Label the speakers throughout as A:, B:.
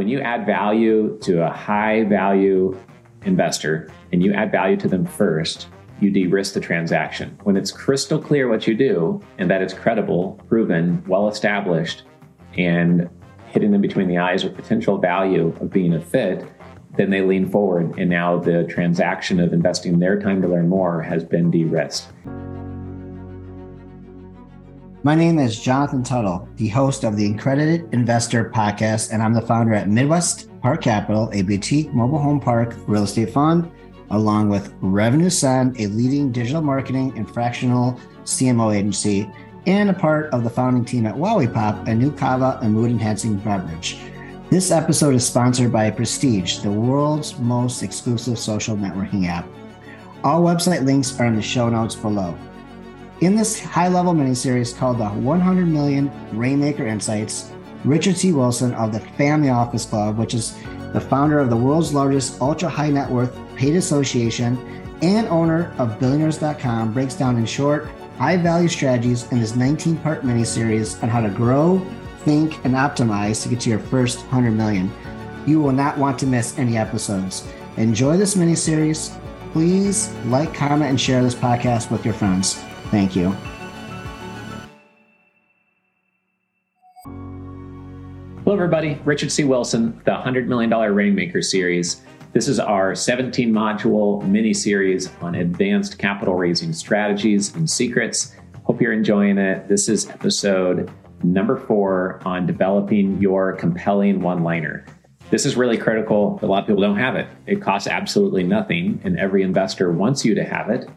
A: when you add value to a high value investor and you add value to them first, you de risk the transaction. When it's crystal clear what you do and that it's credible, proven, well established, and hitting them between the eyes with potential value of being a fit, then they lean forward. And now the transaction of investing their time to learn more has been de risked.
B: My name is Jonathan Tuttle, the host of the Accredited Investor Podcast, and I'm the founder at Midwest Park Capital, a boutique mobile home park real estate fund, along with Revenue Ascend, a leading digital marketing and fractional CMO agency, and a part of the founding team at Wowie Pop, a new kava and mood enhancing beverage. This episode is sponsored by Prestige, the world's most exclusive social networking app. All website links are in the show notes below. In this high level miniseries called the 100 Million Rainmaker Insights, Richard C. Wilson of the Family Office Club, which is the founder of the world's largest ultra high net worth paid association and owner of billionaires.com, breaks down in short high value strategies in this 19 part miniseries on how to grow, think, and optimize to get to your first 100 million. You will not want to miss any episodes. Enjoy this miniseries. Please like, comment, and share this podcast with your friends. Thank you.
A: Hello, everybody. Richard C. Wilson, the $100 Million Rainmaker series. This is our 17 module mini series on advanced capital raising strategies and secrets. Hope you're enjoying it. This is episode number four on developing your compelling one liner. This is really critical. A lot of people don't have it. It costs absolutely nothing, and every investor wants you to have it,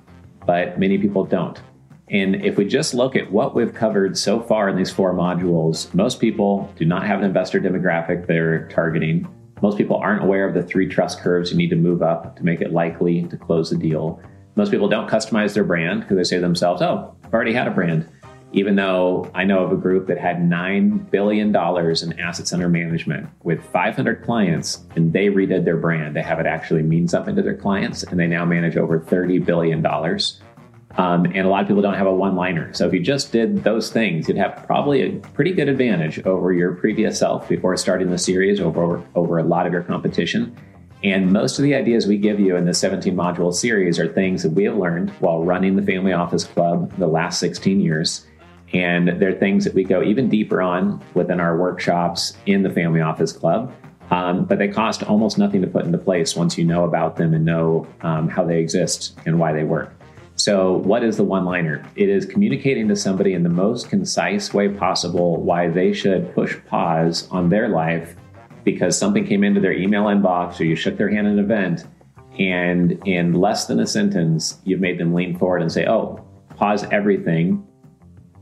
A: but many people don't. And if we just look at what we've covered so far in these four modules, most people do not have an investor demographic they're targeting. Most people aren't aware of the three trust curves you need to move up to make it likely to close the deal. Most people don't customize their brand because they say to themselves, oh, I've already had a brand. Even though I know of a group that had $9 billion in assets under management with 500 clients and they redid their brand to have it actually mean something to their clients and they now manage over $30 billion. Um, and a lot of people don't have a one liner. So if you just did those things, you'd have probably a pretty good advantage over your previous self before starting the series, over, over a lot of your competition. And most of the ideas we give you in the 17 module series are things that we have learned while running the Family Office Club the last 16 years. And they're things that we go even deeper on within our workshops in the Family Office Club. Um, but they cost almost nothing to put into place once you know about them and know um, how they exist and why they work. So, what is the one liner? It is communicating to somebody in the most concise way possible why they should push pause on their life because something came into their email inbox or you shook their hand at an event. And in less than a sentence, you've made them lean forward and say, Oh, pause everything.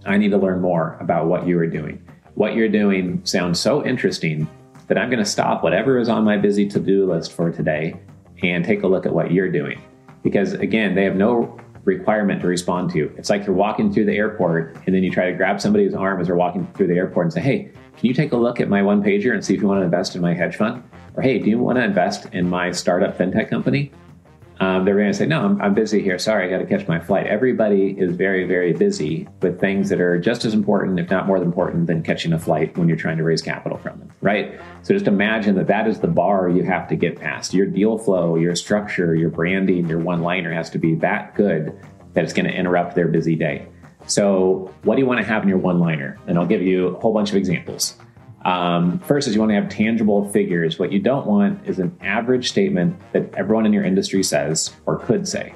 A: I need to learn more about what you are doing. What you're doing sounds so interesting that I'm going to stop whatever is on my busy to do list for today and take a look at what you're doing. Because again, they have no requirement to respond to. It's like you're walking through the airport and then you try to grab somebody's arm as they're walking through the airport and say, Hey, can you take a look at my one pager and see if you want to invest in my hedge fund? Or hey, do you want to invest in my startup fintech company? Um, they're going to say, no, I'm, I'm busy here. Sorry, I got to catch my flight. Everybody is very, very busy with things that are just as important, if not more important, than catching a flight when you're trying to raise capital from them, right? So just imagine that that is the bar you have to get past. Your deal flow, your structure, your branding, your one liner has to be that good that it's going to interrupt their busy day. So, what do you want to have in your one liner? And I'll give you a whole bunch of examples. Um, first is you want to have tangible figures. What you don't want is an average statement that everyone in your industry says or could say.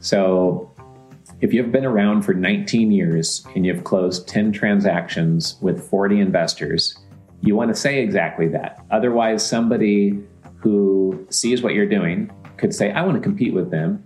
A: So if you've been around for 19 years and you've closed 10 transactions with 40 investors, you want to say exactly that. Otherwise, somebody who sees what you're doing could say, I want to compete with them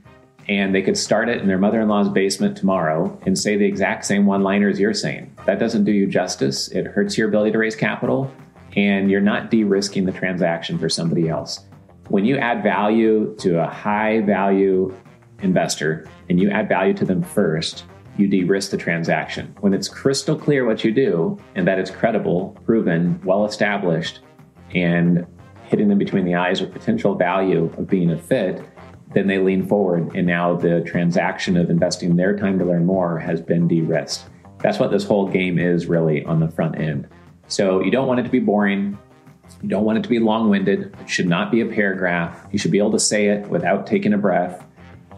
A: and they could start it in their mother in law's basement tomorrow and say the exact same one liners you're saying. That doesn't do you justice. It hurts your ability to raise capital, and you're not de risking the transaction for somebody else. When you add value to a high value investor and you add value to them first, you de risk the transaction. When it's crystal clear what you do and that it's credible, proven, well established, and hitting them between the eyes with potential value of being a fit, then they lean forward and now the transaction of investing their time to learn more has been de-risked that's what this whole game is really on the front end so you don't want it to be boring You don't want it to be long winded. It should not be a paragraph. You should be able to say it without taking a breath.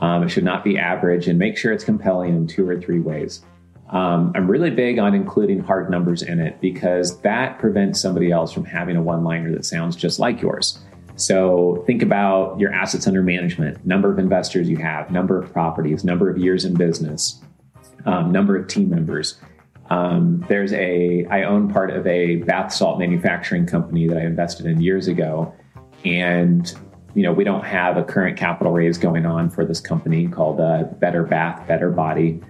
A: Um, it should not be average and make sure it's compelling in two or three ways. Um, I'm really big on including hard numbers in it because that prevents somebody else from having a one liner that sounds just like yours. So think about your assets under management, number of investors you have, number of properties, number of years in business, um, number of team members. Um, there's a, I own part of a bath salt manufacturing company that I invested in years ago. And, you know, we don't have a current capital raise going on for this company called uh, Better Bath, Better Body.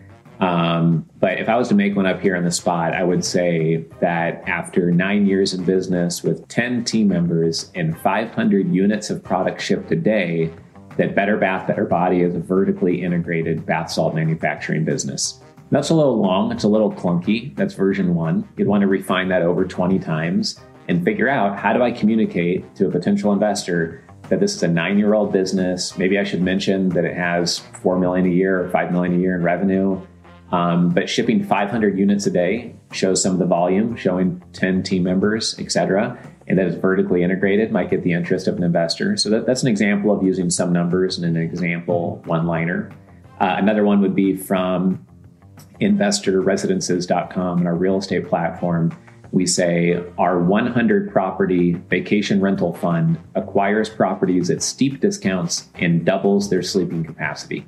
A: Um, but if I was to make one up here on the spot, I would say that after nine years in business with 10 team members and 500 units of product shipped a day, that Better Bath, Better Body is a vertically integrated bath salt manufacturing business. That's a little long, it's a little clunky. That's version one. You'd want to refine that over 20 times and figure out how do I communicate to a potential investor that this is a nine year old business. Maybe I should mention that it has 4 million a year or 5 million a year in revenue um, but shipping 500 units a day shows some of the volume, showing 10 team members, et cetera, and that is vertically integrated might get the interest of an investor. So that, that's an example of using some numbers and an example one liner. Uh, another one would be from investorresidences.com and our real estate platform. We say our 100 property vacation rental fund acquires properties at steep discounts and doubles their sleeping capacity.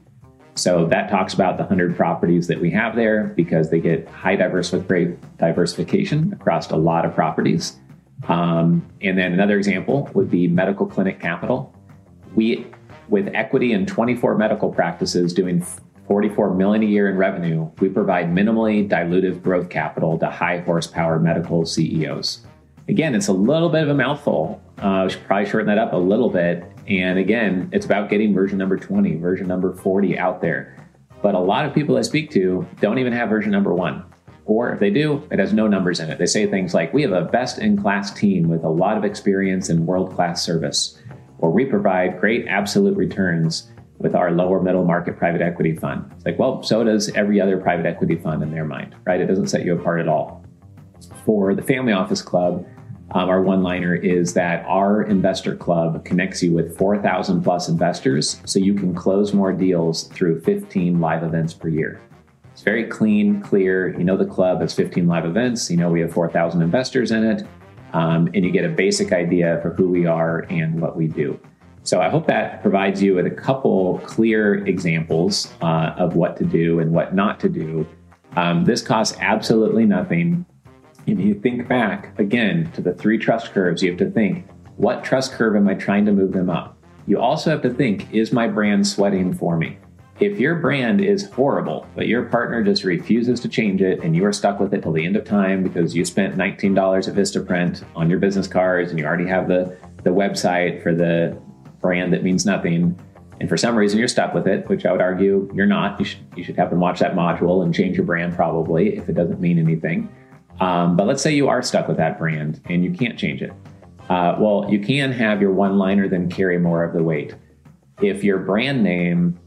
A: So that talks about the 100 properties that we have there because they get high diverse with great diversification across a lot of properties. Um, and then another example would be medical clinic capital. We, with equity in 24 medical practices doing 44 million a year in revenue, we provide minimally dilutive growth capital to high horsepower medical CEOs. Again, it's a little bit of a mouthful. Uh, I should probably shorten that up a little bit and again, it's about getting version number 20, version number 40 out there. But a lot of people I speak to don't even have version number one. Or if they do, it has no numbers in it. They say things like, we have a best in class team with a lot of experience and world class service, or we provide great absolute returns with our lower middle market private equity fund. It's like, well, so does every other private equity fund in their mind, right? It doesn't set you apart at all. For the Family Office Club, um, our one liner is that our investor club connects you with 4,000 plus investors so you can close more deals through 15 live events per year. It's very clean, clear. You know, the club has 15 live events. You know, we have 4,000 investors in it. Um, and you get a basic idea for who we are and what we do. So I hope that provides you with a couple clear examples uh, of what to do and what not to do. Um, this costs absolutely nothing. If you think back again to the three trust curves, you have to think, what trust curve am I trying to move them up? You also have to think, is my brand sweating for me? If your brand is horrible, but your partner just refuses to change it and you are stuck with it till the end of time because you spent $19 at Vistaprint on your business cards and you already have the, the website for the brand that means nothing, and for some reason you're stuck with it, which I would argue you're not, you should, you should have them watch that module and change your brand probably if it doesn't mean anything. Um, but let's say you are stuck with that brand and you can't change it. Uh, well, you can have your one liner then carry more of the weight. If your brand name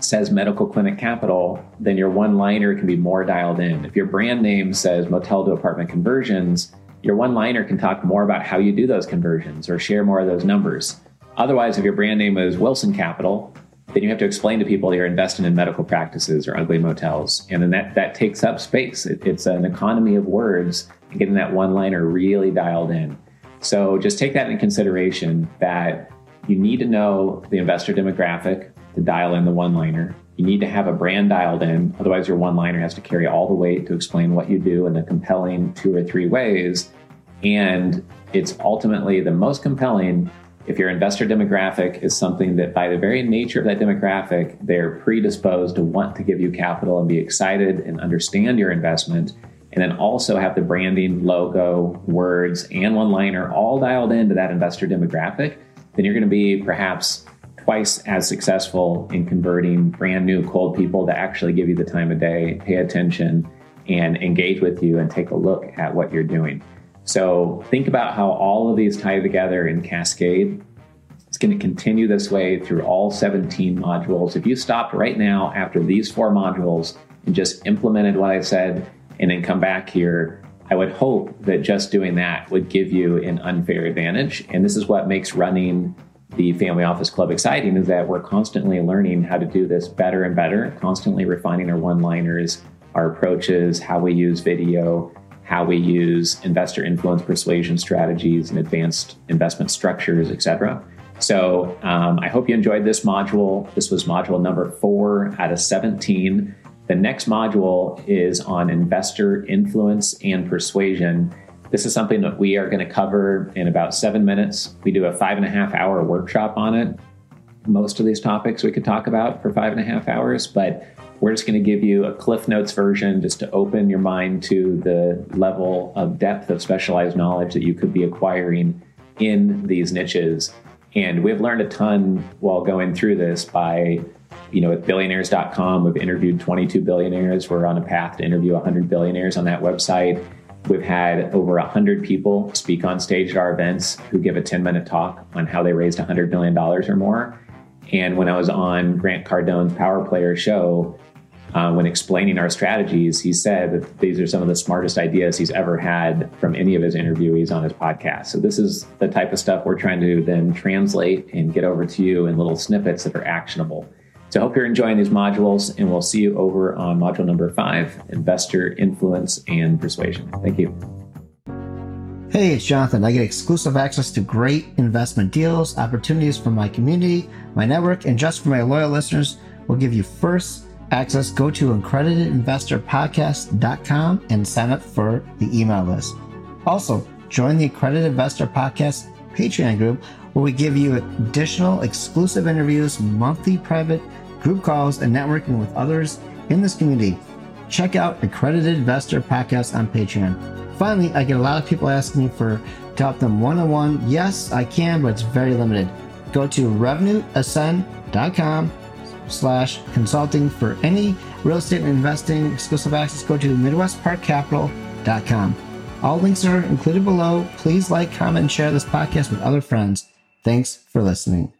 A: says Medical Clinic Capital, then your one liner can be more dialed in. If your brand name says Motel to Apartment Conversions, your one liner can talk more about how you do those conversions or share more of those numbers. Otherwise, if your brand name is Wilson Capital, then you have to explain to people you're investing in medical practices or ugly motels. And then that, that takes up space. It, it's an economy of words and getting that one liner really dialed in. So just take that in consideration that you need to know the investor demographic to dial in the one liner. You need to have a brand dialed in. Otherwise, your one liner has to carry all the weight to explain what you do in a compelling two or three ways. And it's ultimately the most compelling if your investor demographic is something that by the very nature of that demographic, they're predisposed to want to give you capital and be excited and understand your investment, and then also have the branding, logo, words, and one liner all dialed into that investor demographic, then you're going to be perhaps twice as successful in converting brand new cold people to actually give you the time of day, pay attention, and engage with you and take a look at what you're doing. So think about how all of these tie together in cascade. It's going to continue this way through all 17 modules. If you stopped right now after these four modules and just implemented what I said and then come back here, I would hope that just doing that would give you an unfair advantage. And this is what makes running the Family Office Club exciting is that we're constantly learning how to do this better and better, constantly refining our one liners, our approaches, how we use video, how we use investor influence persuasion strategies and advanced investment structures, etc. So um, I hope you enjoyed this module. This was module number four out of 17. The next module is on investor influence and persuasion. This is something that we are going to cover in about seven minutes. We do a five and a half hour workshop on it. Most of these topics we could talk about for five and a half hours, but we're just going to give you a Cliff Notes version just to open your mind to the level of depth of specialized knowledge that you could be acquiring in these niches. And we've learned a ton while going through this by, you know, with billionaires.com, we've interviewed 22 billionaires. We're on a path to interview 100 billionaires on that website. We've had over 100 people speak on stage at our events who give a 10 minute talk on how they raised $100 million or more. And when I was on Grant Cardone's Power Player show, uh, when explaining our strategies, he said that these are some of the smartest ideas he's ever had from any of his interviewees on his podcast. So, this is the type of stuff we're trying to then translate and get over to you in little snippets that are actionable. So, I hope you're enjoying these modules, and we'll see you over on module number five Investor Influence and Persuasion. Thank you.
B: Hey, it's Jonathan. I get exclusive access to great investment deals, opportunities from my community, my network, and just for my loyal listeners, we'll give you first access, go to accreditedinvestorpodcast.com and sign up for the email list. Also, join the Accredited Investor Podcast Patreon group where we give you additional exclusive interviews, monthly private group calls, and networking with others in this community. Check out Accredited Investor Podcast on Patreon. Finally, I get a lot of people asking me for to help them one on one. Yes, I can, but it's very limited. Go to revenueascend.com slash consulting for any real estate and investing exclusive access. Go to midwestparkcapital.com. All links are included below. Please like, comment, and share this podcast with other friends. Thanks for listening.